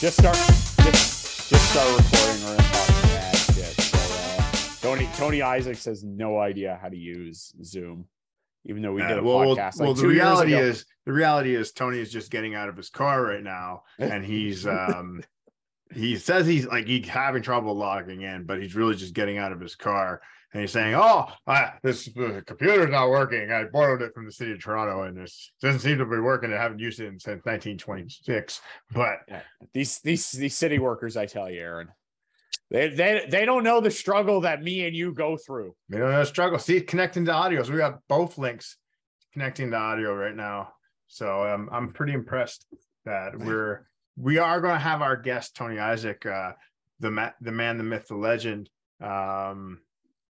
just start just, just start recording or talking mad shit. So, uh, Tony Tony Isaacs has no idea how to use Zoom, even though we did a well, well, podcast. well, the reality is the reality is Tony is just getting out of his car right now, and he's um he says he's like he's having trouble logging in, but he's really just getting out of his car. And he's saying, "Oh, I, this uh, computer's not working. I borrowed it from the city of Toronto, and this doesn't seem to be working. I haven't used it since 1926." But these these these city workers, I tell you, Aaron, they they they don't know the struggle that me and you go through. They don't know the struggle. See, connecting to audio. So we got both links connecting to audio right now. So um, I'm pretty impressed that we're we are going to have our guest Tony Isaac, uh, the ma- the man, the myth, the legend, um,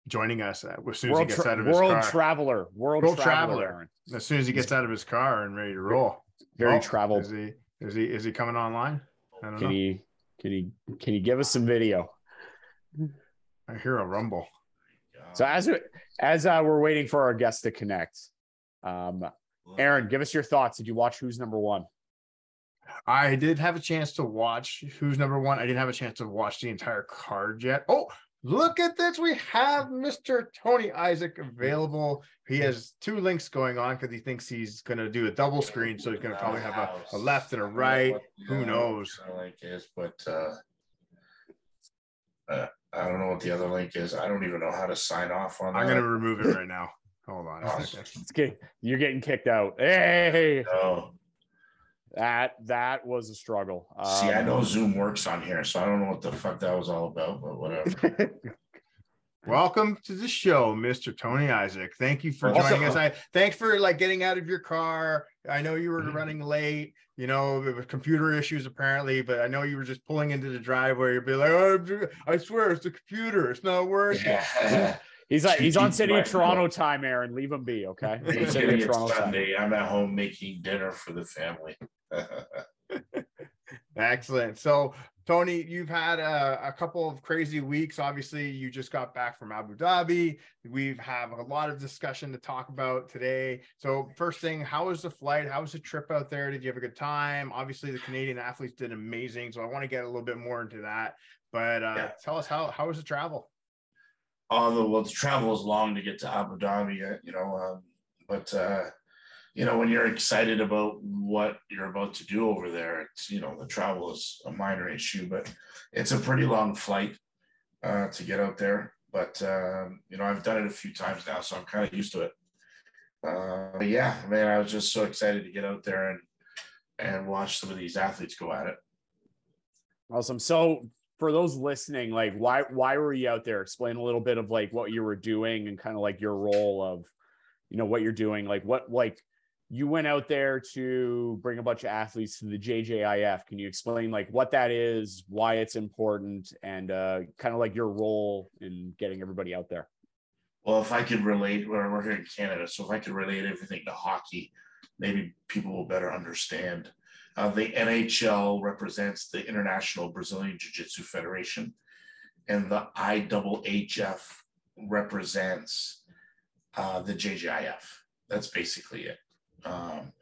joining us uh, as soon as he gets tra- out of his world car. traveler, world, World traveler, traveler. As soon as he gets out of his car and ready to roll. Very Oh, traveled. Is he? Is he? Is he coming online? I don't Can know. you can you can you give us some video? I hear a rumble. So as we, as uh, we're waiting for our guests to connect, um, Aaron, give us your thoughts. Did you watch Who's Number One? I did have a chance to watch who's number one. I didn't have a chance to watch the entire card yet. Oh, look at this. We have Mr. Tony Isaac available. He has two links going on because he thinks he's going to do a double screen. So he's going to probably have a, a left and a right. Who knows? Link is, but uh, uh, I don't know what the other link is. I don't even know how to sign off on that. I'm going to remove it right now. Hold on a Oh. It's get, you're getting kicked out. Hey, No. That that was a struggle. See, I Um, know Zoom works on here, so I don't know what the fuck that was all about, but whatever. Welcome to the show, Mr. Tony Isaac. Thank you for Also- joining us. I thanks for like getting out of your car. I know you were running late. You know, there was computer issues apparently, but I know you were just pulling into the driveway. You'd be like, oh, I swear it's the computer. It's not working. Yeah. He's like he's on City of Right. Toronto time, Aaron. Leave him be, okay? He's City of it's Toronto time. Sunday. I'm at home making dinner for the family. Excellent. So, Tony, you've had a, a couple of crazy weeks. Obviously, you just got back from Abu Dhabi. We have a lot of discussion to talk about today. So, first thing, how was the flight? How was the trip out there? Did you have a good time? Obviously, the Canadian athletes did amazing. So, I want to get a little bit more into that. But uh, Yeah. tell us how how was the travel? although well, the travel is long to get to Abu Dhabi, uh, you know, um, but uh, you know, when you're excited about what you're about to do over there, it's you know, the travel is a minor issue, but it's a pretty long flight uh, to get out there. But um, you know, I've done it a few times now, so I'm kind of used to it. Uh, but yeah, man, I was just so excited to get out there and and watch some of these athletes go at it. Awesome. So for those listening, like why why were you out there? Explain a little bit of like what you were doing and kind of like your role of, you know, what you're doing. Like what like you went out there to bring a bunch of athletes to the JJIF. Can you explain like what that is, why it's important, and uh, kind of like your role in getting everybody out there? Well, if I could relate, we're, we're here in Canada, so if I could relate everything to hockey, maybe people will better understand. Uh, the NHL represents the International Brazilian Jiu Jitsu Federation, and the IAAF represents uh, the JJIF. That's basically it. Um,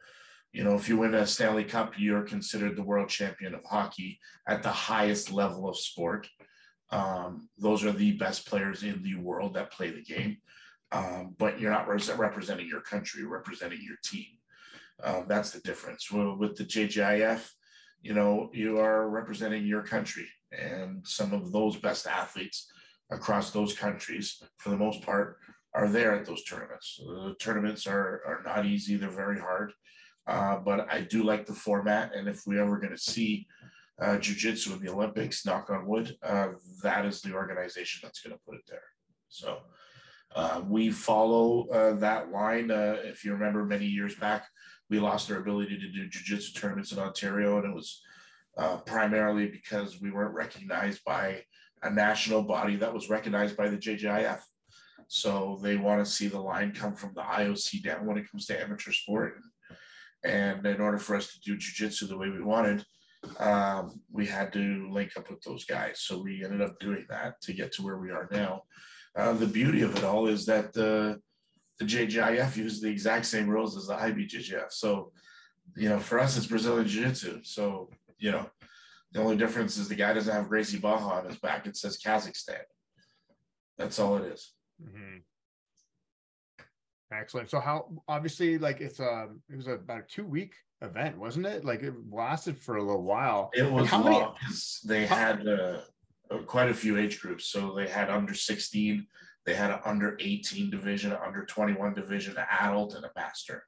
you know, if you win a Stanley Cup, you're considered the world champion of hockey at the highest level of sport. Um, those are the best players in the world that play the game. Um, but you're not res- representing your country, representing your team. Um, that's the difference. Well, with the JJIF, you know, you are representing your country, and some of those best athletes across those countries, for the most part, are there at those tournaments. The tournaments are, are not easy, they're very hard. Uh, but I do like the format. And if we're ever going to see uh, jiu-jitsu in the Olympics, knock on wood, uh, that is the organization that's going to put it there. So uh, we follow uh, that line. Uh, if you remember many years back, we lost our ability to do jiu-jitsu tournaments in Ontario, and it was uh, primarily because we weren't recognized by a national body that was recognized by the JJIF. So they want to see the line come from the IOC down when it comes to amateur sport. And in order for us to do jujitsu the way we wanted, um, we had to link up with those guys. So we ended up doing that to get to where we are now. Uh, the beauty of it all is that the the JJIF uses the exact same rules as the IBJJF. So, you know, for us, it's Brazilian Jiu Jitsu. So, you know, The only difference is the guy doesn't have Gracie Barra on his back. It says Kazakhstan. That's all it is. Mhm. Excellent. So how obviously like it's um it was about a two week event, wasn't it? Like it lasted for a little while. It was how long because they how- had uh, uh, quite a few age groups. So they had under 16, they had an under 18 division, an under 21 division, an adult, and a master.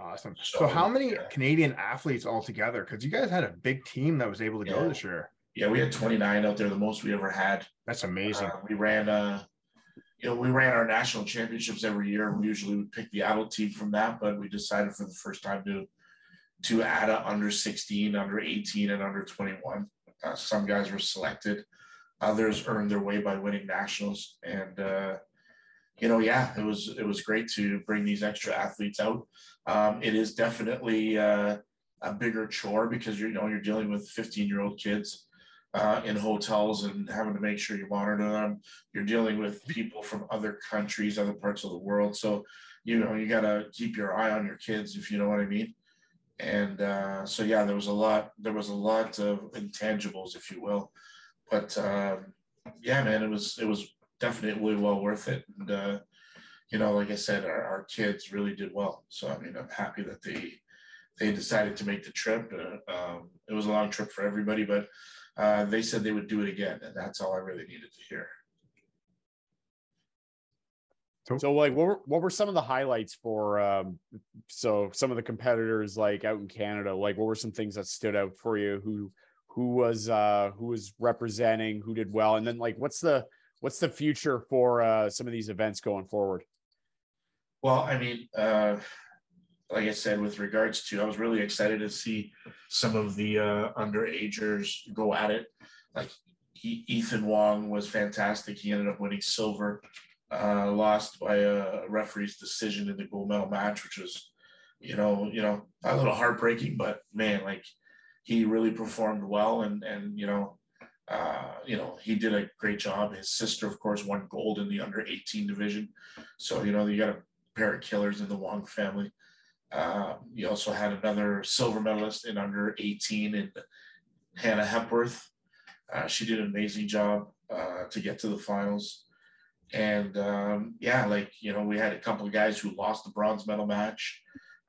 Awesome. So, So how many yeah. Canadian athletes altogether? Because you guys had a big team that was able to go this year. Yeah, we had 29 out there, the most we ever had. That's amazing. Uh, we ran uh you know, we ran our national championships every year. We usually would pick the adult team from that, but we decided for the first time to to add a under 16, under 18, and under 21. Uh, some guys were selected, others earned their way by winning nationals. And uh, you know, yeah, it was it was great to bring these extra athletes out. Um, it is definitely uh, a bigger chore because you know you're dealing with 15 year old kids uh, in hotels and having to make sure you monitor them. You're dealing with people from other countries, other parts of the world. So, you know, you got to keep your eye on your kids, if you know what I mean. And uh, so, yeah, there was a lot, there was a lot of intangibles, if you will. But um, yeah, man, it was, it was definitely well worth it. And, uh, you know, like I said, our, our kids really did well. So, I mean, I'm happy that they, they decided to make the trip. Uh, um, it was a long trip for everybody, but uh, they said they would do it again, and that's all I really needed to hear. So like what were what were some of the highlights for um so some of the competitors like out in Canada? Like what were some things that stood out for you? Who who was uh who was representing? Who did well? And then like what's the what's the future for uh some of these events going forward? Well, I mean, uh, like I said, with regards to, I was really excited to see some of the uh, underagers go at it. Like he, Ethan Wong was fantastic. He ended up winning silver, uh, lost by a referee's decision in the gold medal match, which was, you know, you know, a little heartbreaking. But man, like he really performed well, and and you know, uh, you know, he did a great job. His sister, of course, won gold in the under 18 division. So, you know, you got a pair of killers in the Wong family. Uh, you also had another silver medalist in under 18 in Hannah Hepworth. Uh, she did an amazing job uh, to get to the finals. And um, yeah, like, you know, we had a couple of guys who lost the bronze medal match.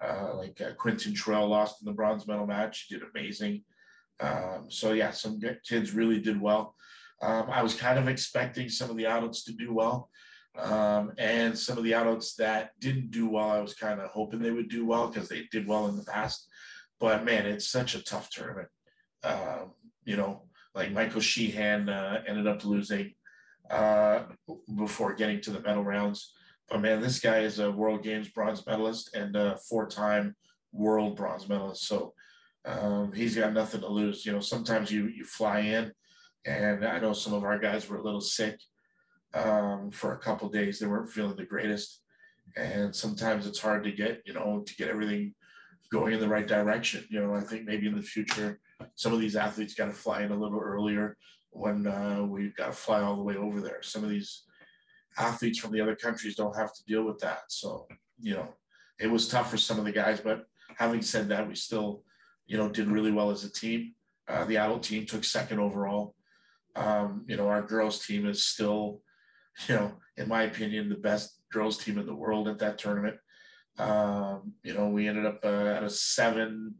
Uh, like uh, Quentin lost in the bronze medal match. He did amazing. Um, so yeah, some kids really did well. Um, I was kind of expecting some of the adults to do well. Um, and some of the adults that didn't do well, I was kind of hoping they would do well because they did well in the past. But man, it's such a tough tournament. Um, you know, like Michael Sheehan uh, ended up losing uh, before getting to the medal rounds. But man, this guy is a World Games bronze medalist and a four-time World bronze medalist. So um, he's got nothing to lose. You know, sometimes you you fly in, and I know some of our guys were a little sick um, for a couple days. They weren't feeling the greatest, and sometimes it's hard to get you know to get everything going in the right direction. You know, I think maybe in the future some of these athletes got to fly in a little earlier when uh, we've got to fly all the way over there. Some of these athletes from the other countries don't have to deal with that, so you know it was tough for some of the guys. But having said that, we still you know did really well as a team. Uh, the adult team took second overall. Um, you know, our girls team is still you know, in my opinion, the best girls team in the world at that tournament. Um, you know, we ended up uh, at a seven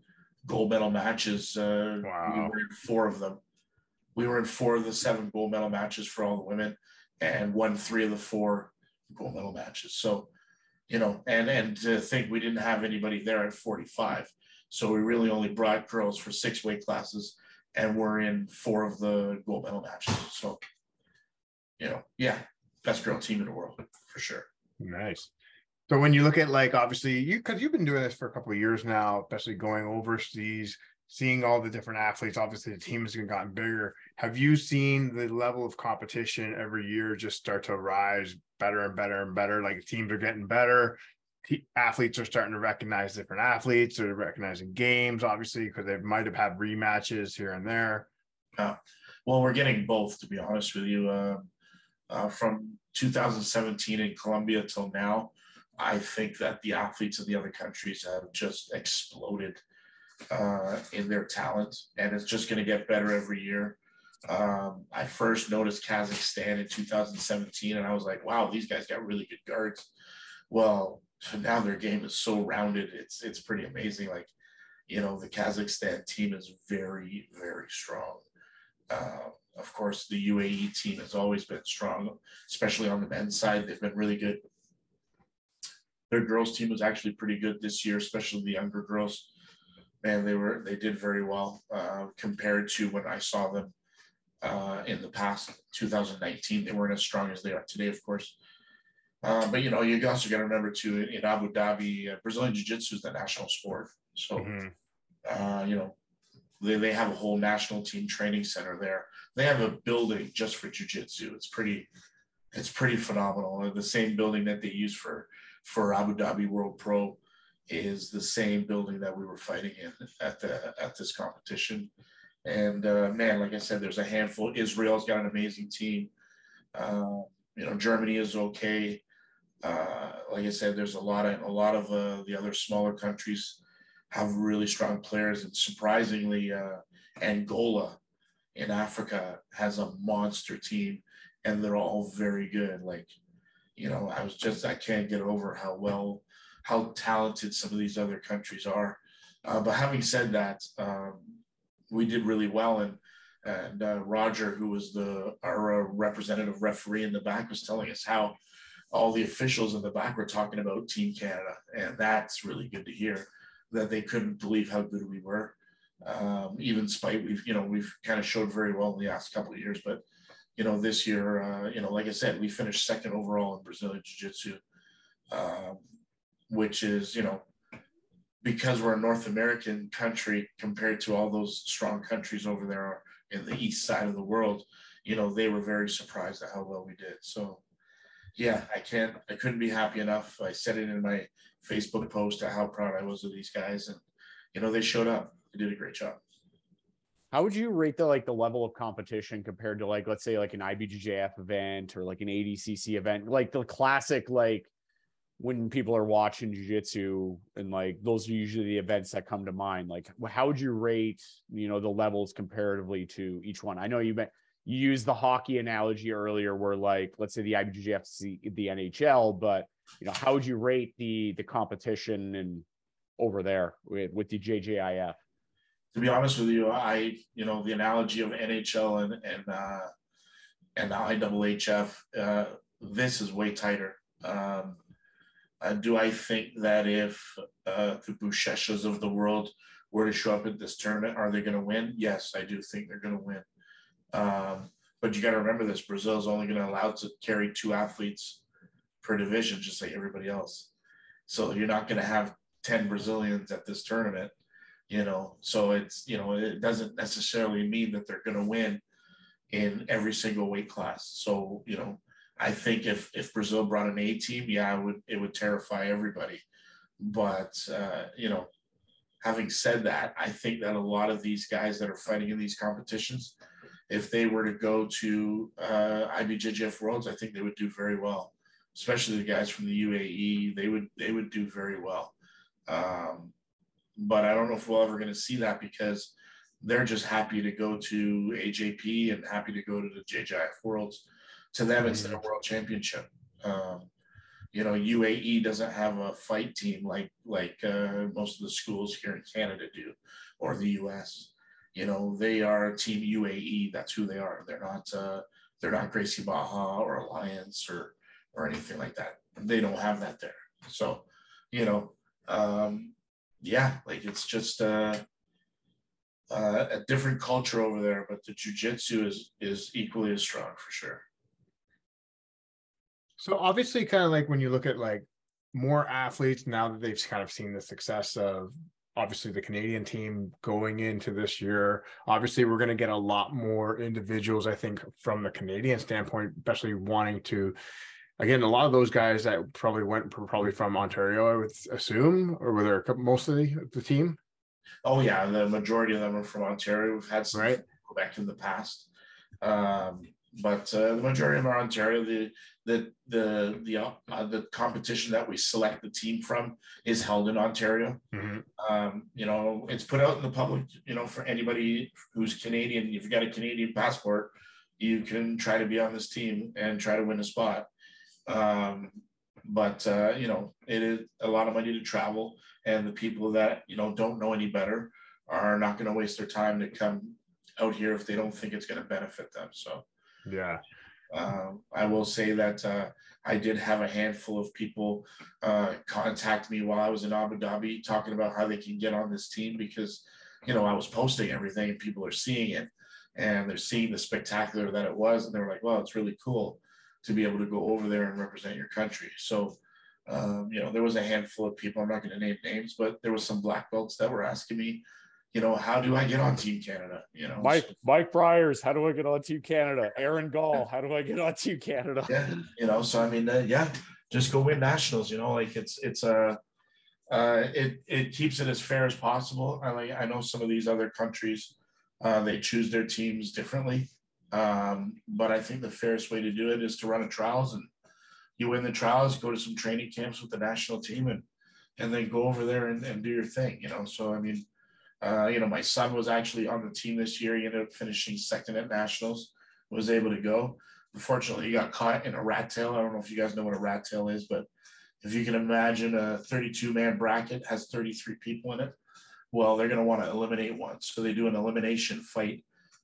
gold medal matches. Uh, Wow. We were in four of them. We were in four of the seven gold medal matches for all the women, and won three of the four gold medal matches. So, you know, and and to think we didn't have anybody there at 45, so we really only brought girls for six weight classes, and we're in four of the gold medal matches. So, you know, yeah, best girl team in the world for sure. Nice. So when you look at like obviously you because you've been doing this for a couple of years now, especially going overseas, seeing all the different athletes. Obviously, the team has gotten bigger. Have you seen the level of competition every year just start to rise better and better and better? Like teams are getting better. Athletes are starting to recognize different athletes. They're recognizing games, obviously, because they might have had rematches here and there. Yeah. Well, we're getting both, to be honest with you. Uh, uh, from 2017 in Colombia till now, I think that the athletes of the other countries have just exploded. uh, in their talent, and it's just going to get better every year. Um, I first noticed Kazakhstan in 2017, and I was like, "Wow, these guys got really good guards." Well, now their game is so rounded; it's it's pretty amazing. Like, you know, the Kazakhstan team is very very strong. Uh, of course, the UAE team has always been strong, especially on the men's side. They've been really good. Their girls team was actually pretty good this year, especially the younger girls. And they were they did very well uh, compared to when I saw them uh, in the past 2019. They weren't as strong as they are today, of course. Uh, but you know, you also got to remember too in Abu Dhabi, uh, Brazilian Jiu Jitsu is the national sport. So, mm-hmm. Uh, you know, they, they have a whole national team training center there. They have a building just for Jiu Jitsu. It's pretty, it's pretty phenomenal. The same building that they use for for Abu Dhabi World Pro is the same building that we were fighting in at the at this competition. And uh, man, like I said, there's a handful. Israel's got an amazing team. Uh, you know, Germany is okay. Uh, like I said, there's a lot of a lot of uh, the other smaller countries have really strong players, and surprisingly, uh, Angola in Africa has a monster team, and they're all very good. Like, you know, I was just I can't get over how well, how talented some of these other countries are. Uh, but having said that, um, we did really well. And and uh, Roger, who was the our uh, representative referee in the back, was telling us how all the officials in the back were talking about Team Canada, and that's really good to hear that they couldn't believe how good we were. Um, even spite we've you know we've kind of showed very well in the last couple of years, but you know this year, uh, you know, like I said, we finished second overall in Brazilian Jiu Jitsu, um, which is you know because we're a North American country compared to all those strong countries over there in the east side of the world, you know, they were very surprised at how well we did. So yeah, I can't I couldn't be happy enough. I said it in my Facebook post how proud I was of these guys and you know they showed up. They did a great job. How would you rate the like the level of competition compared to like let's say like an IBJJF event or like an ADCC event, like the classic like when people are watching jiu-jitsu and like those are usually the events that come to mind like how would you rate you know the levels comparatively to each one i know you you used the hockey analogy earlier where like let's say the ibjjf the nhl but you know how would you rate the the competition and over there with, with the jjif to be honest with you i you know the analogy of nhl and and uh and iwhf uh this is way tighter um uh, do I think that if uh, the Buchechas of the world were to show up at this tournament, are they going to win? Yes, I do think they're going to win. Um, but you got to remember this: Brazil is only going to allow to carry two athletes per division, just like everybody else. So you're not going to have ten Brazilians at this tournament, you know. So it's you know it doesn't necessarily mean that they're going to win in every single weight class. So you know I think if if Brazil brought an A team, yeah, it would it would terrify everybody. But uh, you know, having said that, I think that a lot of these guys that are fighting in these competitions, if they were to go to uh, IBJJF Worlds, I think they would do very well. Especially the guys from the UAE, they would they would do very well. Um, but I don't know if we're ever going to see that because they're just happy to go to AJP and happy to go to the JJF Worlds to them, it's their world championship. Um, you know, UAE doesn't have a fight team like like uh, most of the schools here in Canada do, or the US. You know, they are Team UAE. That's who they are. They're not uh, they're not Gracie Barra or Alliance or or anything like that. They don't have that there. So, you know, um, yeah, like it's just uh, uh, a different culture over there, but the jujitsu is is equally as strong for sure. So obviously, kind of like when you look at like more athletes now that they've kind of seen the success of obviously the Canadian team going into this year. Obviously, we're going to get a lot more individuals, I think, from the Canadian standpoint, especially wanting to. Again, a lot of those guys that probably went probably from Ontario, I would assume, or were there mostly the team? Oh yeah, the majority of them are from Ontario. We've had some right. Quebec in the past. Um, but uh, the majority of our Ontario, the the the the uh, the competition that we select the team from is held in Ontario. Mhm. Um, you know, it's put out in the public. You know, for anybody who's Canadian, if you've got a Canadian passport, you can try to be on this team and try to win a spot. Um, but uh, you know, it is a lot of money to travel, and the people that you know don't know any better are not going to waste their time to come out here if they don't think it's going to benefit them. So. Yeah. Um, I will say that uh, I did have a handful of people uh, contact me while I was in Abu Dhabi talking about how they can get on this team because, you know, I was posting everything and people are seeing it and they're seeing the spectacular that it was. And they're like, well, it's really cool to be able to go over there and represent your country. So, um, you know, there was a handful of people, I'm not going to name names, but there was some black belts that were asking me, you know, how do I get on Team Canada? You know, Mike Mike Bryers, how do I get on Team Canada? Aaron Gall, how do I get on Team Canada? yeah, you know, so I mean, uh, yeah, just go win nationals. You know, like it's it's a uh, uh, it it keeps it as fair as possible. I like I know some of these other countries, uh, they choose their teams differently, um, but I think the fairest way to do it is to run a trials and you win the trials, go to some training camps with the national team, and and then go over there and, and do your thing. You know, so I mean. Uh, you know, my son was actually on the team this year. He ended up finishing second at nationals, was able to go. Unfortunately, he got caught in a rat tail. I don't know if you guys know what a rat tail is, but if you can imagine a 32 man bracket has 33 people in it, well, they're going to want to eliminate one. So they do an elimination fight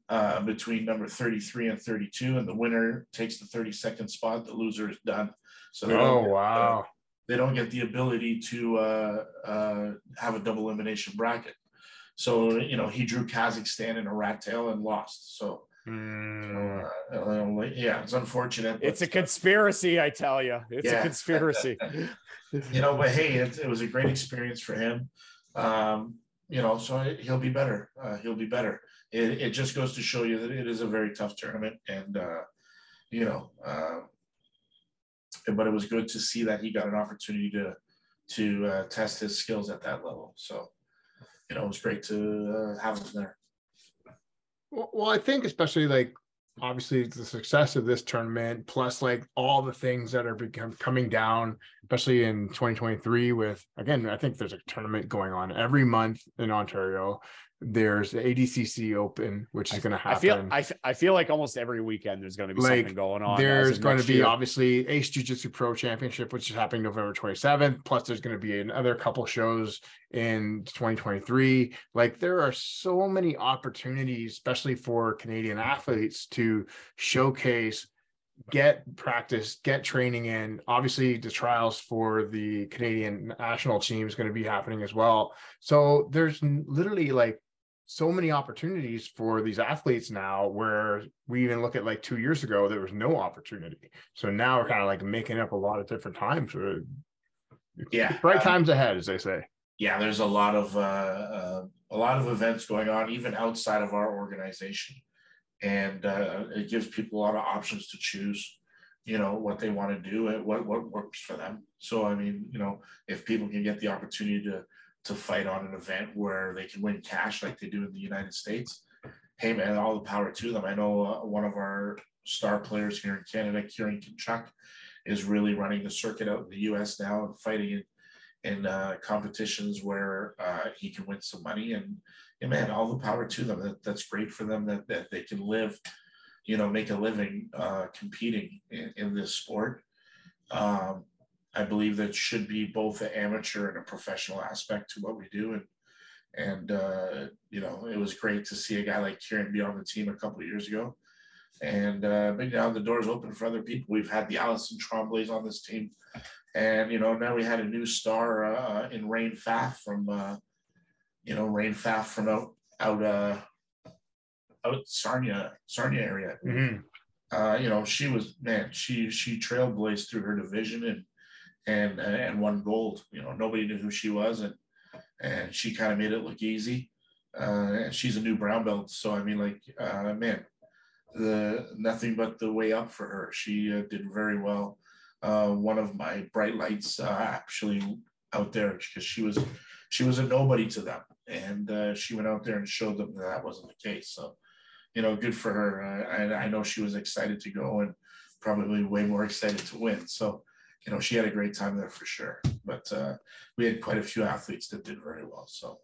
uh, between number 33 and 32, and the winner takes the 32nd spot. The loser is done. So they Oh don't get, uh, wow. they don't get the ability to uh, uh, have a double elimination bracket. So you know he drew Kazakhstan in a rat tail and lost. So Mm, uh, uh, yeah, it's unfortunate. It's a but, uh, conspiracy, I tell you. It's a conspiracy. you know, but hey, it, it was a great experience for him. Um, you know, so he'll be better. Uh, he'll be better. It, it just goes to show you that it is a very tough tournament, and uh, you know, uh, but it was good to see that he got an opportunity to to uh, test his skills at that level. So, you know, it was great to uh, have him there. Well, I think especially like obviously the success of this tournament, plus like all the things that are become coming down, especially in 2023. With again, I think there's a tournament going on every month in Ontario. There's the ADCC Open, which is going to happen. I feel I, I feel like almost every weekend there's going to be Like, something going on. there's going to be year. obviously Ace Jiu Jitsu Pro Championship, which is happening November 27th. Plus, there's going to be another couple shows in 2023. Like, there are so many opportunities, especially for Canadian athletes, to showcase, get practice, get training in. Obviously, the trials for the Canadian national team is going to be happening as well. So, there's literally like so many opportunities for these athletes now where we even look at like two years ago there was no opportunity so now we're kind of like making up a lot of different times for Yeah, bright uh, times ahead as they say yeah, there's a lot of uh, uh, a lot of events going on even outside of our organization, and uh, it gives people a lot of options to choose. You know what they want to do and what what works for them. So I mean, you know, if people can get the opportunity to to fight on an event where they can win cash like they do in the United States, hey man, all the power to them. I know uh, one of our star players here in Canada, Kieran Kichuk, is really running the circuit out in the U.S. now and fighting in in uh, competitions where uh, he can win some money and yeah, man, all the power to them. That, that's great for them that, that they can live, you know, make a living uh, competing in, in this sport. Um, I believe that should be both an amateur and a professional aspect to what we do. And, and uh, you know, it was great to see a guy like Kieran be on the team a couple of years ago. And uh, but now the doors open for other people. We've had the Allison Tremblays on this team and you know now we had a new star uh, in Rain Pfaff from uh, you know Rain Pfaff from out out uh, out Sarnia Sarnia area. Mhm. Uh, you know she was man she she trailblazed through her division and and and won gold. You know nobody knew who she was and and she kind of made it look easy. Uh, and she's a new brown belt, so I mean like uh, man, the nothing but the way up for her. She uh, did very well uh, one of my bright lights uh, actually out there because she was she was a nobody to them, and uh, she went out there and showed them that that wasn't the case. So, you know, good for her. And I know she was excited to go and probably way more excited to win. So, you know, she had a great time there for sure. But uh, we had quite a few athletes that did very well. So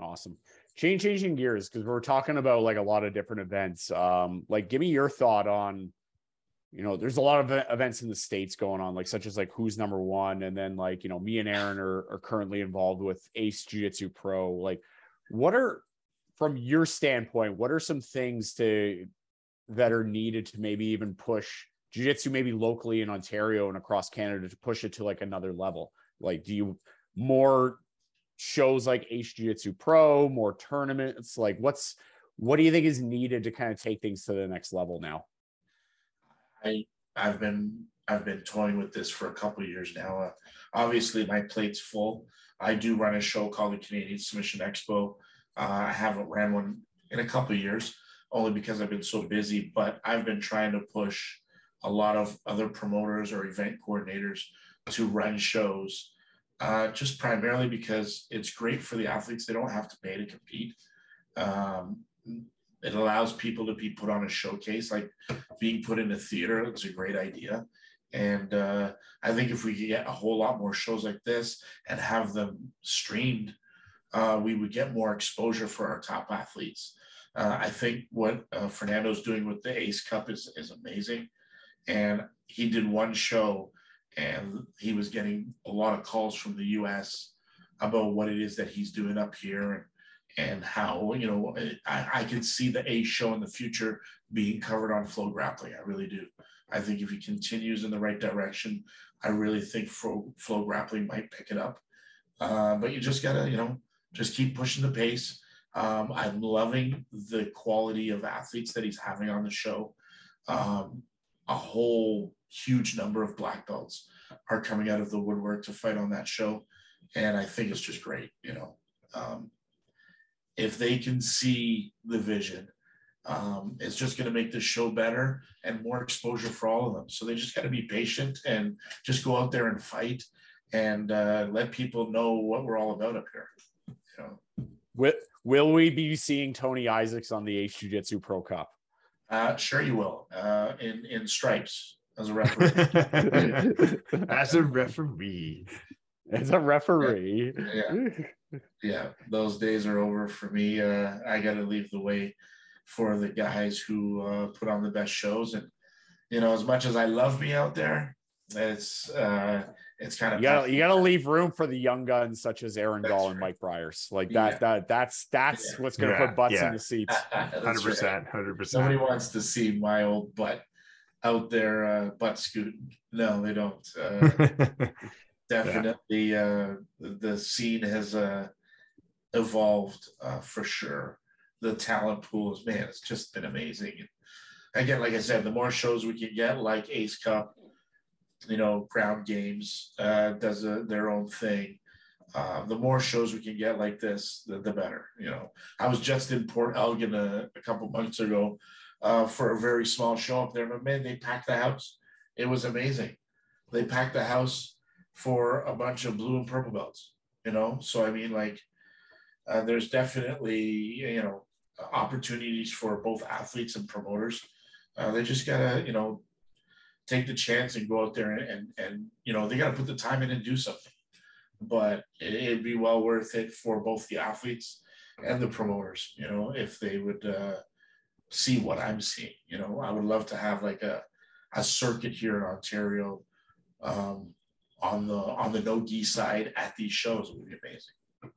awesome. Change changing gears because we're talking about like a lot of different events. Um, like, give me your thought on, you know, there's a lot of events in the states going on, like such as like who's number one, and then like you know, me and Aaron are, are currently involved with Ace Jiu Jitsu Pro. Like, what are from your standpoint, what are some things to that are needed to maybe even push jiu-jitsu maybe locally in Ontario and across Canada to push it to like another level? Like, do you more shows like Ace Jiu-Jitsu Pro, more tournaments? Like, what's what do you think is needed to kind of take things to the next level now? I I've been I've been toying with this for a couple years now. Uh, obviously, my plate's full. I do run a show called the Canadian Submission Expo. Uh, I haven't ran one in a couple years, only because I've been so busy. But I've been trying to push a lot of other promoters or event coordinators to run shows, uh, just primarily because it's great for the athletes. They don't have to pay to compete. Um, it allows people to be put on a showcase, like being put in a theater. It's a great idea. And uh, I think if we could get a whole lot more shows like this and have them streamed, uh, we would get more exposure for our top athletes. Uh, I think what uh, Fernando's doing with the Ace Cup is, is amazing and he did one show and he was getting a lot of calls from the US about what it is that he's doing up here and and how you know I, I can see the A show in the future being covered on FloGrappling. I really do. I think if he continues in the right direction, I really think Flo, Grappling might pick it up. Uh, but you just gotta you know just keep pushing the pace. Um, I'm loving the quality of athletes that he's having on the show. Um, a whole huge number of black belts are coming out of the woodwork to fight on that show. And I think it's just great, you know. Um, if they can see the vision, um, it's just going to make the show better and more exposure for all of them. So they just got to be patient and just go out there and fight and uh, let people know what we're all about up here. You know. Will, will we be seeing Tony Isaacs on the Ace Jiu Jitsu Pro Cup? Uh, sure, you will. Uh, in in stripes as a referee. as a referee. As a referee. Yeah. yeah. Those days are over for me. Uh, I got to leave the way for the guys who uh, put on the best shows. And you know, as much as I love me out there, it's uh, it's kind of you gotta you gotta leave room for the young guns such as Aaron that's Gall and Mike Briers. Like that yeah. that that's that's yeah. what's gonna yeah. put butts in the seats. Hundred percent, hundred percent. Nobody wants to see my old butt out there uh, butt scooting. No, they don't. Uh, definitely, uh, the scene has uh, evolved uh, for sure. The talent pools, man, it's just been amazing. Again, like I said, the more shows we can get, like Ace Cup, you know, Ground Games uh, does a, their own thing. Uh, the more shows we can get like this, the, the, better. You know, I was just in Port Elgin a, a couple months ago uh, for a very small show up there, but man, they packed the house. It was amazing. They packed the house for a bunch of blue and purple belts. You know, so I mean, like, uh, there's definitely you know opportunities for both athletes and promoters. Uh, they just gotta you know take the chance and go out there and and, and you know they got to put the time in and do something. But it'd be well worth it for both the athletes and the promoters. You know, if they would uh, see what I'm seeing. You know, I would love to have like a a circuit here in Ontario um, on the on the no gi side at these shows. It would be amazing.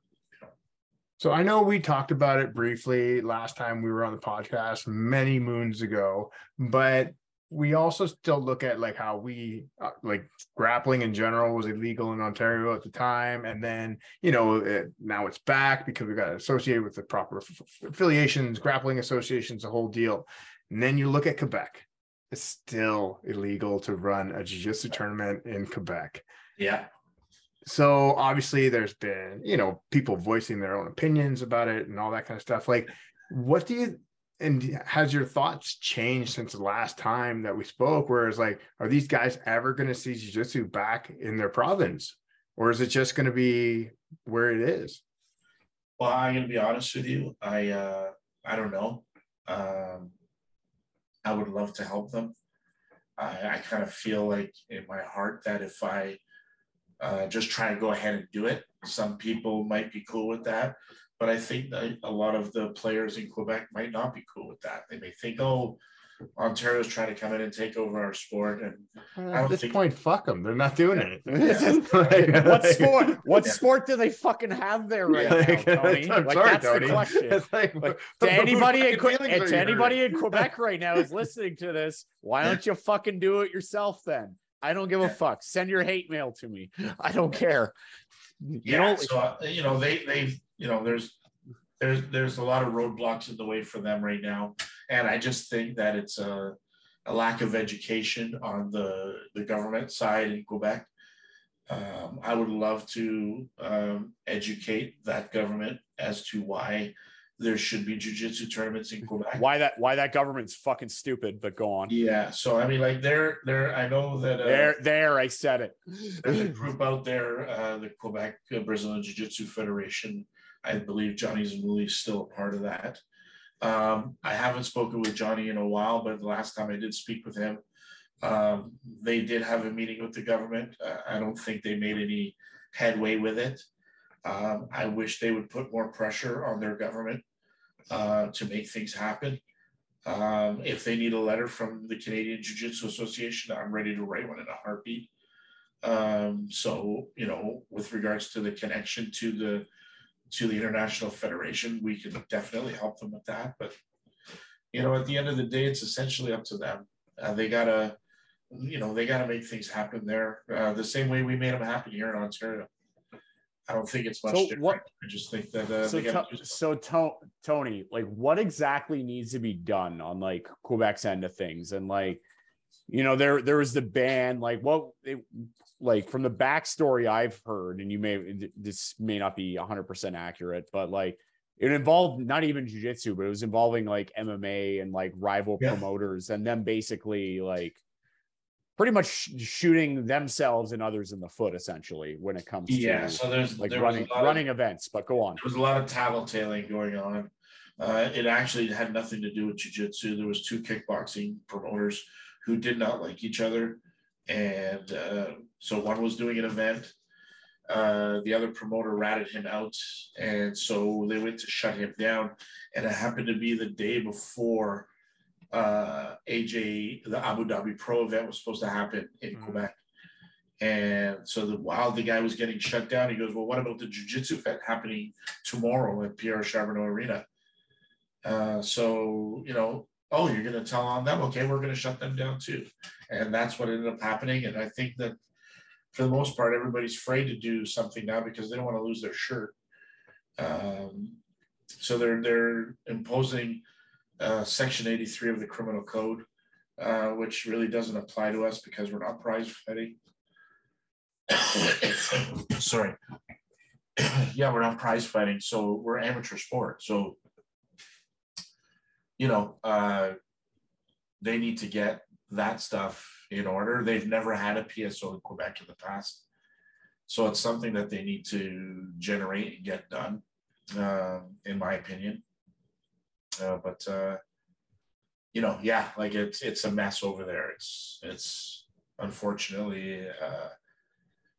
So I know we talked about it briefly last time we were on the podcast many moons ago, but we also still look at like how we uh, like grappling in general was illegal in Ontario at the time, and then you know it, now it's back because we got associated with the proper affiliations, grappling associations, the whole deal. And then you look at Quebec; it's still illegal to run a jiu-jitsu tournament in Quebec. Yeah. So obviously, there's been you know people voicing their own opinions about it and all that kind of stuff. Like, what do you and has your thoughts changed since the last time that we spoke? Where it's like are these guys ever going to see jiu-jitsu back in their province? Or is it just going to be where it is? Well i'm going to be honest with you. I uh i don't know. Um, I would love to help them. I, I kind of feel like in my heart that if I uh, just try to go ahead and do it, some people might be cool with that. But I think that a lot of the players in Quebec might not be cool with that. They may think, oh, Ontario's trying to come in and take over our sport. And I At this think- point, fuck them. They're not doing it. what sport? What Yeah. sport do they fucking have there right Like, now, Tony? I'm Like sorry, that's Tony. the question. Like, Like, to anybody in Que- to anybody in Quebec right now is listening to this, why don't you fucking do it yourself then? I don't give a fuck. Send your hate mail to me. I don't care. You yeah, know, so uh, you know they they you know there's there's there's a lot of roadblocks in the way for them right now, and I just think that it's a a lack of education on the the government side in Quebec. Um, I would love to um, educate that government as to why there should be jujitsu tournaments in Quebec. why that why that government's fucking stupid, but go on. Yeah, so I mean, like they're they're I know that uh, There, there, I said it. there's a group out there, uh, the Quebec uh, Brazilian Jiu Jitsu Federation. I believe Johnny Zamuli is still a part of that. Um, I haven't spoken with Johnny in a while, but the last time I did speak with him, um, they did have a meeting with the government. Uh, I don't think they made any headway with it. Um, I wish they would put more pressure on their government uh, to make things happen. Um, if they need a letter from the Canadian Jiu Jitsu Association, I'm ready to write one in a heartbeat. Um, so, you know, with regards to the connection to the to the International Federation, we can definitely help them with that. But you know, at the end of the day, it's essentially up to them. Uh, they gotta, you know, they gotta make things happen there uh, the same way we made them happen here in Ontario. I don't think it's much So different. what- I just think that uh, so, To- so to- Tony, like, what exactly needs to be done on like Quebec's end of things? And like, you know, there there was the ban. Like, what, it, like from the backstory I've heard, and you may this may not be hundred percent accurate, but like, it involved not even jujitsu, but it was involving like MMA and like rival Yeah. promoters, and them basically like pretty much shooting themselves and others in the foot, essentially, when it comes yeah. to So there's like there running was of- running events. But go on. there was a lot of tattletaling going on. Uh, it actually had nothing to do with jujitsu. There was two kickboxing promoters who did not like each other, and uh, so one was doing an event. Uh, the other promoter ratted him out, and so they went to shut him down. And it happened to be the day before uh, AJ, the Abu Dhabi Pro event was supposed to happen in Mhm. Quebec. And so the, while the guy was getting shut down, he goes, "Well, what about the jiu-jitsu event happening tomorrow at Pierre Charbonneau Arena?" Uh, so you know, oh, you're going to tell on them? Okay, we're going to shut them down too, and that's what ended up happening. And I think that for the most part, everybody's afraid to do something now because they don't want to lose their shirt. Um, so they're they're imposing uh, Section 83 of the Criminal Code, uh, which really doesn't apply to us because we're not prize fighting. Sorry. yeah, we're not prize fighting, so we're amateur sport. So, you know, uh, they need to get that stuff in order. They've never had a PSO in Quebec in the past. So it's something that they need to generate and get done, uh, in my opinion. Uh, but uh, you know, yeah, like it's it's a mess over there. It's it's unfortunately uh,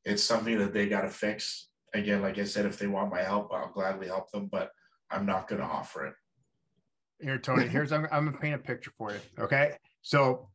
it's something that they got to fix. Again, like I said, if they want my help, I'll gladly help them, but I'm not going to offer it. Here, Tony. Here's I'm, I'm gonna paint a picture for you. Okay, so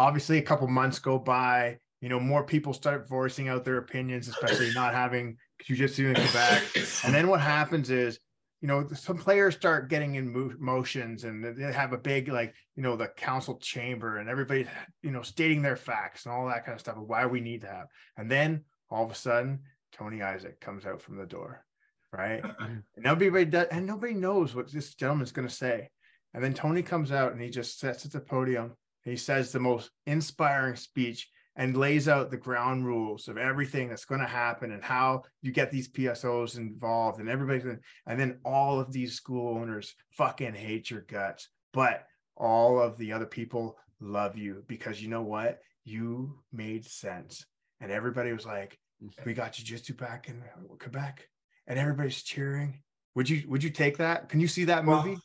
obviously a couple months go by. You know, more people start voicing out their opinions, especially not having jujitsu in Quebec. And then what happens is, you know, some players start getting in mo- motions, and they have a big like, you know, the council chamber, and everybody, you know, stating their facts and all that kind of stuff of why we need to have. And then all of a sudden, Tony Isaac comes out from the door, right? And nobody does, and nobody knows what this gentleman's going to say. And then Tony comes out and he just sits at the podium. He says the most inspiring speech and lays out the ground rules of everything that's going to happen and how you get these PSOs involved and everybody's gonna, and then all of these school owners fucking hate your guts, but all of the other people love you because you know what? You made sense. And everybody was like, mm-hmm. we got jiu-jitsu back in Quebec and everybody's cheering. Would you would you take that? Can you see that movie? Well,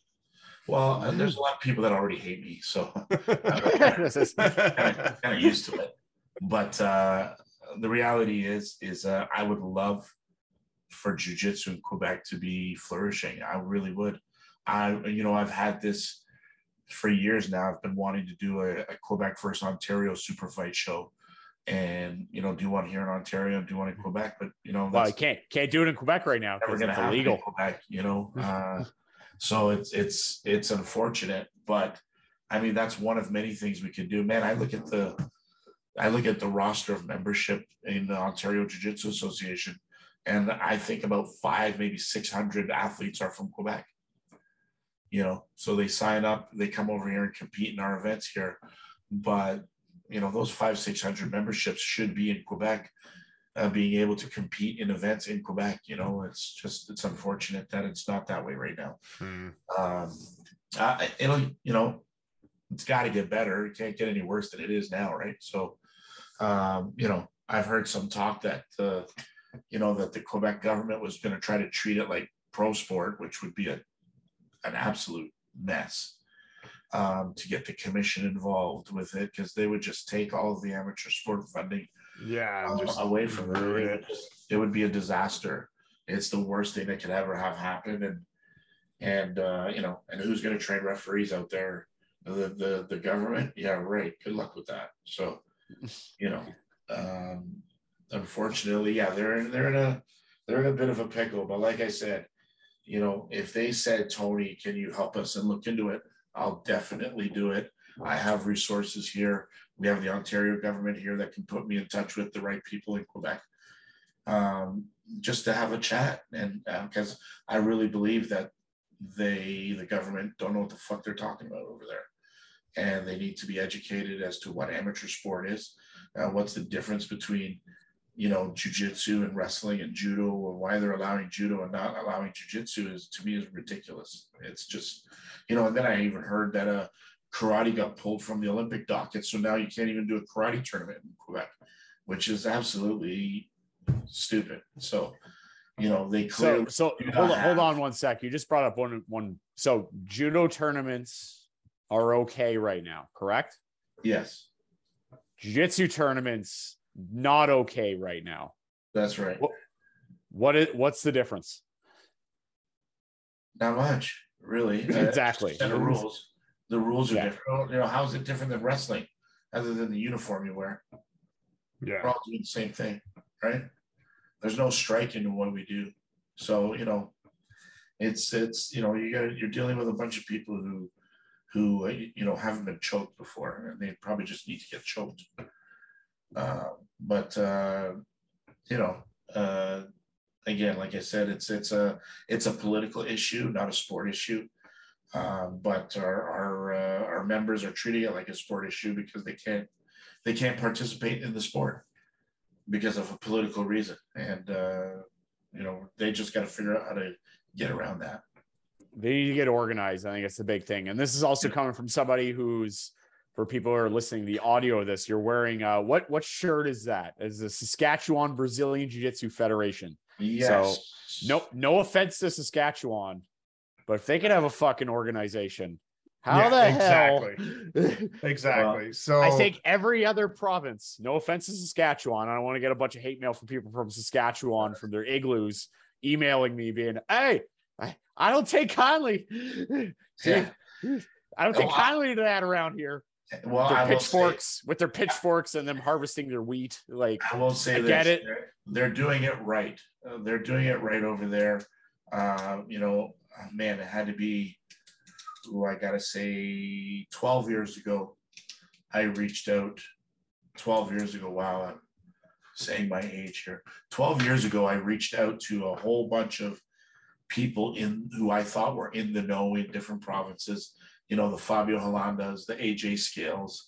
and there's a lot of people that already hate me, so This is- kind of used to it. But uh, the reality is, is uh, I would love for jujitsu in Quebec to be flourishing. I really would. I, you know, I've had this for years now. I've been wanting to do a, a Quebec versus Ontario super fight show, and you know, do one here in Ontario, do one in Quebec. But you know, well, I can't can't do it in Quebec right now because it's illegal. Quebec. You know, uh, so it's it's it's unfortunate, but I mean that's one of many things we could do. Man, I look at the I look at the roster of membership in the Ontario Jiu Jitsu Association, and I think about five, maybe six hundred athletes are from Quebec. You know, so they sign up, they come over here and compete in our events here, but you know those five six hundred memberships should be in Quebec, uh, being able to compete in events in Quebec. You know, it's just it's unfortunate that it's not that way right now Hmm. um, uh, it'll you know it's got to get better it can't get any worse than it is now right so um, you know i've heard some talk that uh, you know that the quebec government was going to try to treat it like pro sport which would be a, an absolute mess um, to get the commission involved with it because they would just take all of the amateur sport funding Yeah, uh, just away from it. It it would be a disaster. It's the worst thing that could ever have happened, and and uh, you know, and who's going to train referees out there? The the the government? Yeah, right. Good luck with that. So, you know, um, unfortunately, yeah, they're in they're in a they're in a bit of a pickle. But like I said, you know, if they said, Tony, can you help us and look into it? I'll definitely do it. I have resources here. We have the Ontario government here that can put me in touch with the right people in Quebec. Um, just to have a chat and because I really believe that they, the government, don't know what the fuck they're talking about over there. And they need to be educated as to what amateur sport is, uh, what's the difference between, you know, jujitsu and wrestling and judo, and why they're allowing judo and not allowing jujitsu is to me is ridiculous. It's just, you know, and then I even heard that uh karate got pulled from the Olympic docket, so now you can't even do a karate tournament in Quebec, which is absolutely stupid. So, you know, they So clearly so not hold on, hold on one sec. You just brought up one one. So judo tournaments are okay right now, correct? yes, Jiu-jitsu tournaments not okay right now. that's right. What- What is what's the difference? Not much, really. Exactly. Set of rules. The rules are Yeah. different. You know, how is it different than wrestling, other than the uniform you wear? Yeah, We're all doing the same thing, right? There's no striking in what we do. So, you know, it's it's you know, you got you're dealing with a bunch of people who who uh, you know haven't been choked before and they probably just need to get choked. Uh, but uh, you know, uh, again, like I said, it's it's a it's a political issue, not a sport issue. Um, but our our uh, our members are treating it like a sport issue because they can't they can't participate in the sport because of a political reason, and uh, you know they just got to figure out how to get around that. They need to get organized. I think it's the big thing. And this is also coming from somebody who's for people who are listening, the audio of this, you're wearing uh what what shirt is that? Is the Saskatchewan Brazilian Jiu-Jitsu Federation. Yes. No, no offense to Saskatchewan, but if they can have a fucking organization, how Yeah, the hell? Exactly. so I think every other province, no offense to Saskatchewan, I don't want to get a bunch of hate mail from people from Saskatchewan from their igloos emailing me being, hey, I, I don't take kindly. Yeah. I don't take Oh, I- kindly to that around here. Well, Their I say, pitchforks with their pitchforks and them harvesting their wheat. Like I will say I this, get it. They're, they're doing it right. Uh, they're doing it right over there. Uh, you know, uh, man, it had to be. Ooh, I gotta say, twelve years ago, I reached out. Twelve years ago, wow, I'm saying my age here. Twelve years ago, I reached out to a whole bunch of people in who I thought were in the know in different provinces. You know, the Fabio Holandas, the AJ Scales,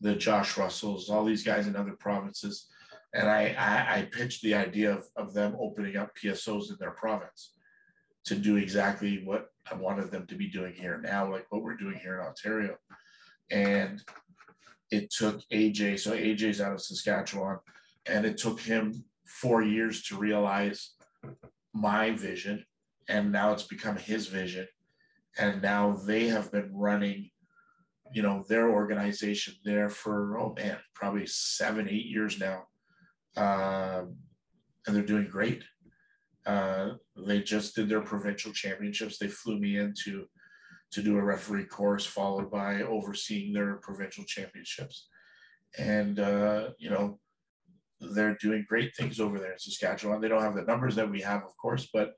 the Josh Russells, all these guys in other provinces. And I, I, I pitched the idea of, of them opening up PSOs in their province to do exactly what I wanted them to be doing here now, like what we're doing here in Ontario. And it took AJ, so AJ's out of Saskatchewan, and it took him four years to realize my vision. And now it's become his vision. and now they have been running, you know, their organization there for oh man, probably seven, eight years now, um, and they're doing great. Uh, they just did their provincial championships. They flew me in to to do a referee course, followed by overseeing their provincial championships, and uh, you know they're doing great things over there in Saskatchewan. They don't have the numbers that we have, of course, but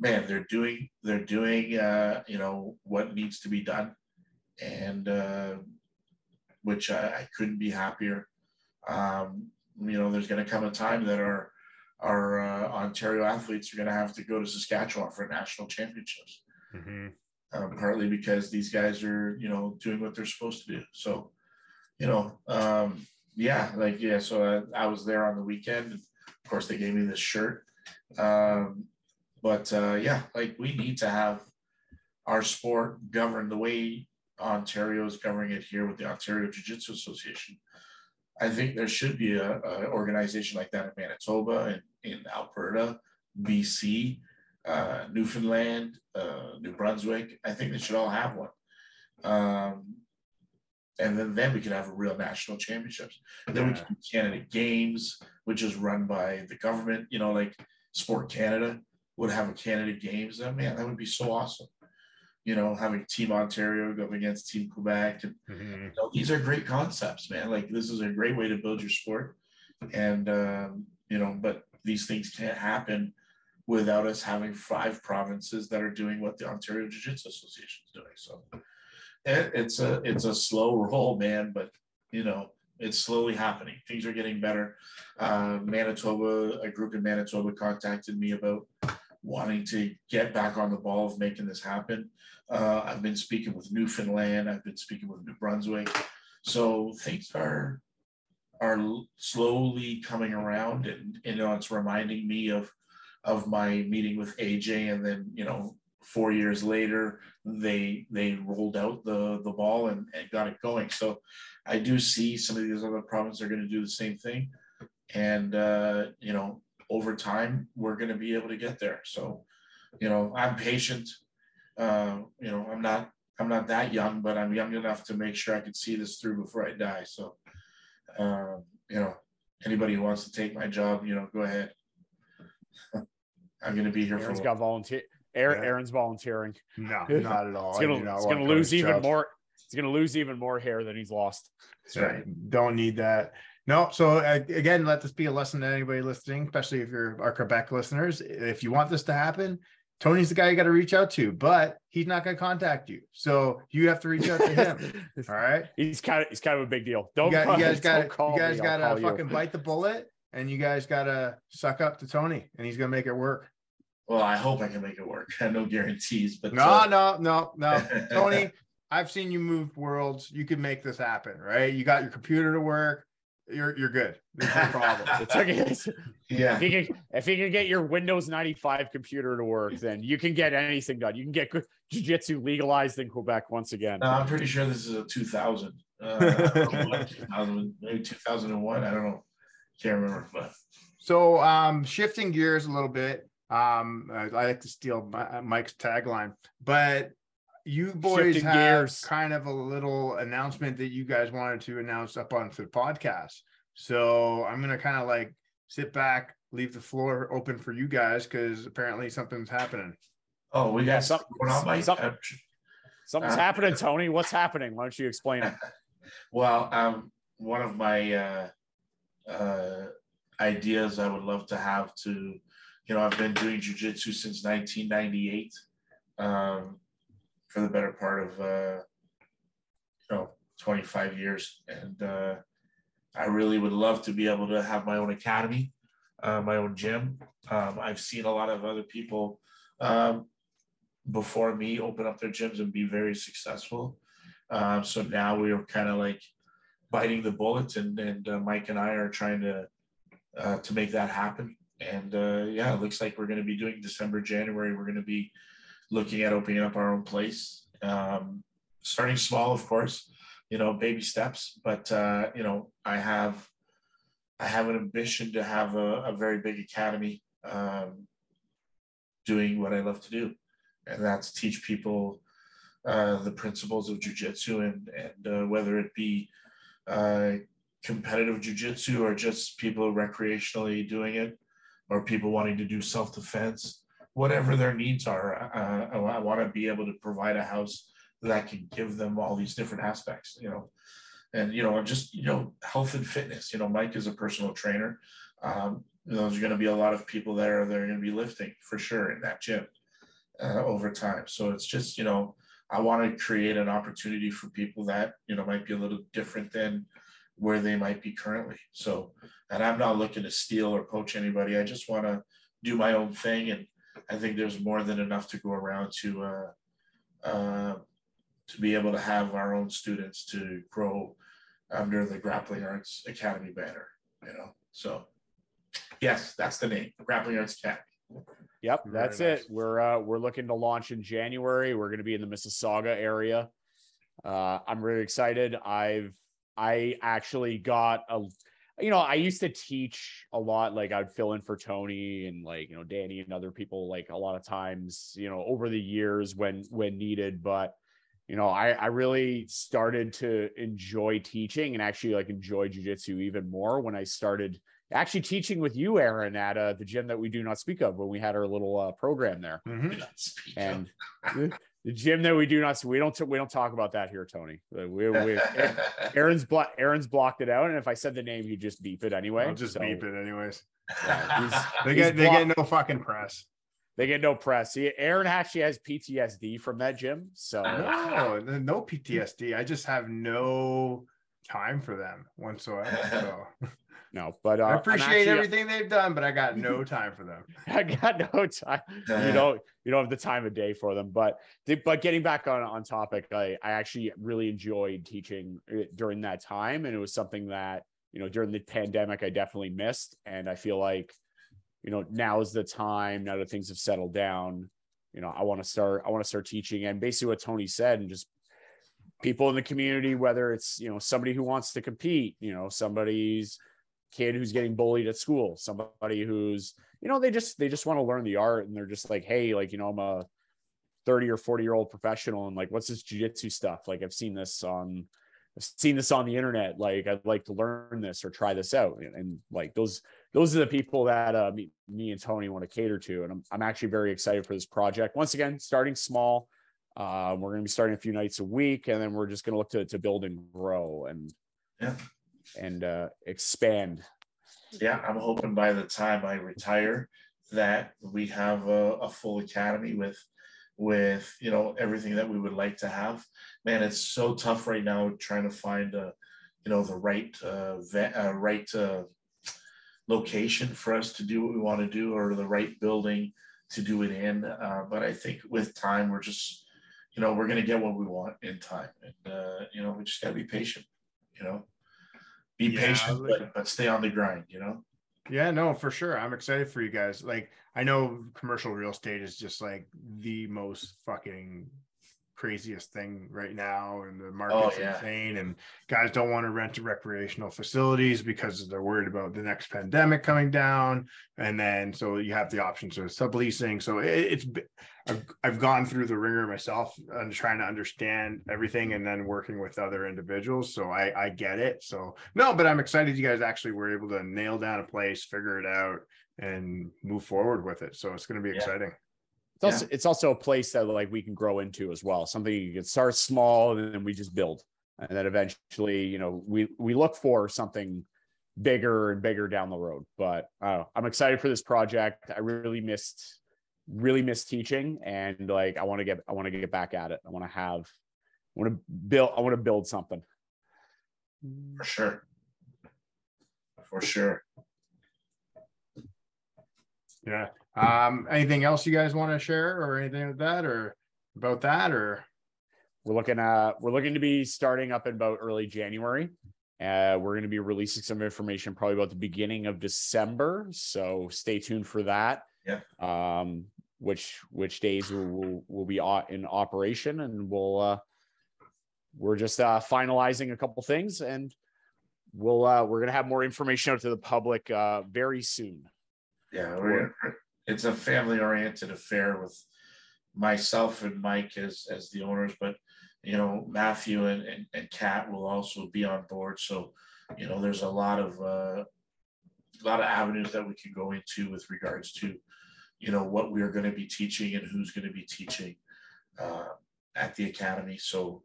man, they're doing they're doing uh, you know what needs to be done, and uh, which I, I couldn't be happier. Um, you know, there's going to come a time that our our uh, Ontario athletes are going to have to go to Saskatchewan for national championships. Mm-hmm. Um, partly because these guys are you know doing what they're supposed to do. So, you know, um, yeah, like yeah. So I, I, was there on the weekend. Of course, they gave me this shirt. Um, but uh, yeah, like we need to have our sport governed the way Ontario is governing it here with the Ontario Jiu Jitsu Association. I think there should be a, a, organization like that in Manitoba and in Alberta, BC, uh, Newfoundland, uh, New Brunswick. I think they should all have one. Um, and then, then we can have a real national championships. And then we can do Canada Games, which is run by the government, you know, like Sport Canada would have a Canada Games. And man, that would be so awesome. You know, having Team Ontario go up against Team Quebec. And mm-hmm. you know, these are great concepts, man. Like this is a great way to build your sport. And um, you know, but these things can't happen without us having five provinces that are doing what the Ontario Jiu-Jitsu Association is doing. So it, it's a it's a slow roll, man, but you know, it's slowly happening. Things are getting better. Uh, Manitoba, a group in Manitoba contacted me about wanting to get back on the ball of making this happen. Uh, I've been speaking with Newfoundland. I've been speaking with New Brunswick. So things are are slowly coming around, and you know it's reminding me of of my meeting with AJ, and then you know four years later they they rolled out the the ball and, and got it going. So I do see some of these other provinces are going to do the same thing, and uh, you know over time we're going to be able to get there. So you know I'm patient. Uh, you know I'm not I'm not that young, but I'm young enough to make sure I can see this through before I die. So um, you know anybody who wants to take my job, you know, go ahead. I'm going to be here Aaron's for. got volunteer. Aaron, yeah. Aaron's volunteering. No, not at all. He's gonna, he's gonna lose even more. He's gonna lose even more hair than he's lost. That's right. Don't need that. No. So uh, again, let this be a lesson to anybody listening, especially if you're our Quebec listeners. If you want this to happen, Tony's the guy you got to reach out to, but he's not going to contact you. So you have to reach out to him. all right. He's kind of he's kind of a big deal. Don't you, got, you guys got you guys got to fucking bite the bullet, and you guys got to suck up to Tony, and he's going to make it work. Well, I hope I can make it work. I have no guarantees, but no, uh, no, no, no, Tony. I've seen you move worlds. You can make this happen, right? You got your computer to work. You're you're good. There's no problem. it's okay. yeah. If you can if you can get your Windows 95 computer to work, then you can get anything done. You can get jiu-jitsu legalized in Quebec once again. No, I'm pretty sure this is a 2000. Uh, maybe 2001. I don't know. Can't remember. But so um shifting gears a little bit um, I like to steal uh, Mike's tagline, but you boys have gears. kind of a little announcement that you guys wanted to announce up onto the podcast. So I'm gonna kind of like sit back, leave the floor open for you guys because apparently something's happening. Oh, we got something going on, Mike. Something, something's uh, happening, Tony. What's happening? Why don't you explain it? well, um, one of my uh, uh, ideas I would love to have to you know, I've been doing jujitsu since 1998 um, for the better part of, uh, you know, 25 years. And uh, I really would love to be able to have my own academy, uh, my own gym. Um, I've seen a lot of other people um, before me open up their gyms and be very successful. Um, so now we are kind of like biting the bullet, and, and uh, Mike and I are trying to uh, to make that happen and uh, yeah, it looks like we're going to be doing December, January. We're going to be looking at opening up our own place, um, starting small, of course, you know, baby steps. But uh, you know, I have I have an ambition to have a, a very big academy, um, doing what I love to do, and that's teach people uh, the principles of jujitsu and and uh, whether it be uh, competitive jujitsu or just people recreationally doing it or people wanting to do self defense, whatever their needs are. Uh, I, I want to be able to provide a house that can give them all these different aspects, you know, and you know, just you know, health and fitness. You know, Mike is a personal trainer. Um, there's going to be a lot of people there that are going to be lifting for sure in that gym uh, over time. So it's just you know, I want to create an opportunity for people that you know might be a little different than where they might be currently. So, and I'm not looking to steal or poach anybody. I just want to do my own thing, and I think there's more than enough to go around to uh, uh, to be able to have our own students to grow under the Grappling Arts Academy banner. You know, so yes, that's the name, Grappling Arts Academy. Yep, Very that's nice. it. We're uh, we're looking to launch in January. We're going to be in the Mississauga area. Uh, I'm really excited. I've I actually got a, you know, I used to teach a lot. Like I'd fill in for Tony and like you know Danny and other people like a lot of times. You know, over the years when when needed, but you know, I I really started to enjoy teaching and actually like enjoy jujitsu even more when I started actually teaching with you, Aaron, at uh, the gym that we do not speak of when we had our little uh, program there. Mhm. And the, the gym that we do not we don't we don't talk about that here, Tony. Uh, We, we, Aaron's blo- Aaron's blocked it out, and if I said the name, he'd just beep it anyway. I'll just So, beep it anyways. yeah, he's- They he's get they get no fucking press. they get no press. See, Aaron actually has PTSD from that gym, so No, no no PTSD. I just have no time for them whatsoever. So no. But uh, I appreciate actually- everything they've done, but I got no time for them. I got no time. you don't you don't have the time of day for them but but getting back on on topic i i actually really enjoyed teaching uh, during that time and it was something that you know during the pandemic i definitely missed and i feel like you know now is the time now that things have settled down you know i want to start i want to start teaching and basically what tony said and just people in the community whether it's you know somebody who wants to compete you know somebody's kid who's getting bullied at school somebody who's you know they just they just want to learn the art and they're just like hey like you know i'm a 30 or 40 year old professional and like what's this jiu-jitsu stuff? Like i've seen this on i've seen this on the internet. Like i'd like to learn this or try this out. And, and, like those those are the people that uh, me, me and tony want to cater to and I'm, I'm actually very excited for this project. Once again starting small uh, we're going to be starting a few nights a week and then we're just going to look to, to build and grow and Yeah. And uh, expand yeah, I'm hoping by the time I retire that we have a, a full academy with with you know everything that we would like to have. Man, it's so tough right now trying to find a you know the right uh, ve- uh right uh, location for us to do what we want to do or the right building to do it in. Uh, but I think with time we're just you know we're gonna get what we want in time, and uh, you know we just gotta be patient. You know, be Yeah, patient, like- but, but stay on the grind. You know. Yeah, no, for sure. I'm excited for you guys. Like, I know commercial real estate is just like the most fucking craziest thing right now, and the market's oh, yeah. insane. And guys don't want to rent to recreational facilities because they're worried about the next pandemic coming down. And then so you have the options of subleasing. So it, it's I've gone through the ringer myself and trying to understand everything and then working with other individuals. So I, I get it. So no, but I'm excited you guys actually were able to nail down a place, figure it out, and move forward with it. So it's going to be Yeah. exciting. It's also it's also a place that like we can grow into as well. Something you can start small and then we just build, and then eventually, you know, we we look for something bigger and bigger down the road. But uh, I'm excited for this project. I really missed really missed teaching, and like I want to get I want to get back at it. I want to have I want to build I want to build something. For sure. For sure. Yeah. Um, anything else you guys want to share or anything like that or about that or We're looking at we're looking to be starting up in about early January. Uh, we're going to be releasing some information probably about the beginning of December, so stay tuned for that. Yeah. Um, which which days will will, will be in operation, and we'll uh, we're just uh, finalizing a couple things, and we'll uh, we're going to have more information out to the public uh, very soon. Yeah, we're, it's a family oriented affair with myself and Mike as as the owners, but you know Matthew and and, and Kat will also be on board. So you know there's a lot of uh, a lot of avenues that we can go into with regards to you know what we are going to be teaching and who's going to be teaching uh, at the academy. So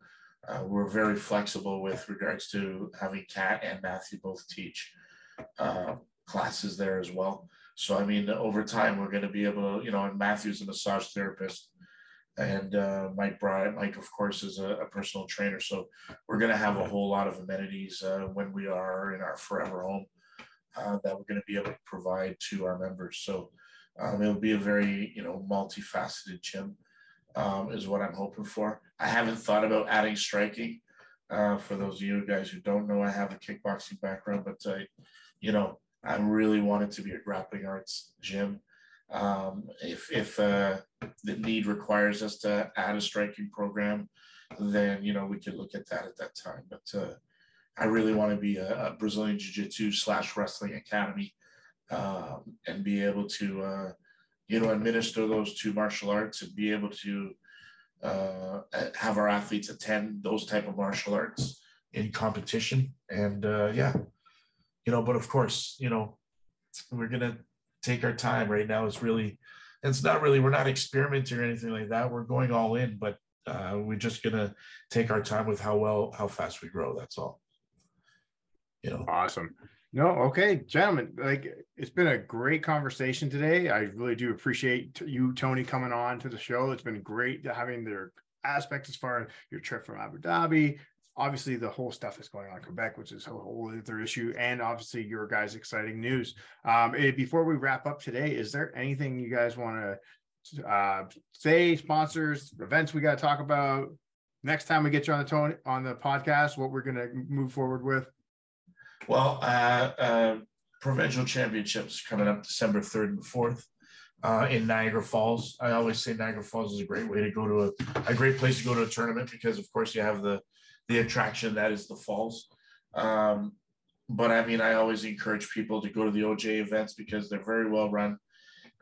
uh, we're very flexible with regards to having Kat and Matthew both teach uh, classes there as well. So I mean, over time, we're going to be able to, you know, and Matthew's a massage therapist, and uh, Mike Bryant, Mike, of course, is a, a personal trainer. So we're going to have a whole lot of amenities uh, when we are in our forever home uh, that we're going to be able to provide to our members. So um, it'll be a very, you know, multifaceted gym, um, is what I'm hoping for. I haven't thought about adding striking. Uh, for those of you guys who don't know, I have a kickboxing background, but uh, you know, I really want it to be a grappling arts gym. Um, if if uh, the need requires us to add a striking program, then you know we could look at that at that time. But uh, I really want to be a, a Brazilian Jiu Jitsu slash wrestling academy um, and be able to uh, you know administer those two martial arts and be able to uh, have our athletes attend those type of martial arts in competition. And uh, yeah, you know, but of course, you know, we're gonna take our time right now. It's really, it's not really, we're not experimenting or anything like that. We're going all in, but uh, we're just gonna take our time with how well, how fast we grow. That's all. You know, Awesome. No, okay, gentlemen, like it's been a great conversation today. I really do appreciate you, Tony, coming on to the show. It's been great having their aspects as far as your trip from Abu Dhabi. Obviously, the whole stuff is going on in Quebec, which is a whole other issue, and obviously your guys' exciting news. Um, eh, before we wrap up today, is there anything you guys want to uh, say? Sponsors, events we got to talk about next time we get you on the Tony on the podcast. What we're going to move forward with? Well, uh, uh, provincial championships coming up December 3rd and 4th uh, in Niagara Falls. I always say Niagara Falls is a great way to go to a, a great place to go to a tournament because, of course, you have the the attraction that is the falls. Um, but I mean, I always encourage people to go to the OJ events because they're very well run.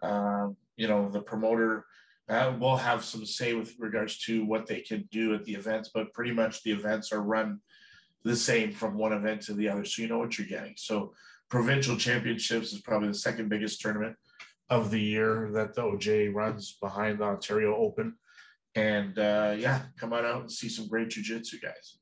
Um, you know, the promoter uh, will have some say with regards to what they can do at the events, but pretty much the events are run the same from one event to the other. So you know what you're getting. So provincial championships is probably the second biggest tournament of the year that the OJ runs behind the Ontario Open. And uh, yeah, come on out and see some great jujitsu guys.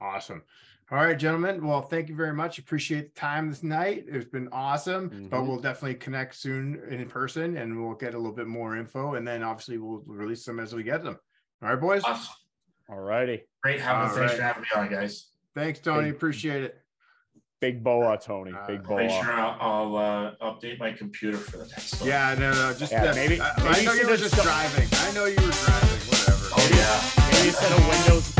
Awesome. All right, gentlemen. Well, thank you very much. Appreciate the time this night. It's been awesome, but Mhm. we'll definitely connect soon in person and we'll get a little bit more info. And then obviously we'll release them as we get them. All right, boys. Awesome. All righty. Great having All thanks right. for having me on, guys. Thanks, Tony. Thank- Appreciate it. Big boa, Tony. Uh, Big Make sure boa. I'll, I'll uh, update my computer for the next one. Yeah, no, no, just Yeah, uh, maybe- I, maybe I know you you were just just- driving. I know you were driving. Whatever. Oh, yeah. Maybe instead of Windows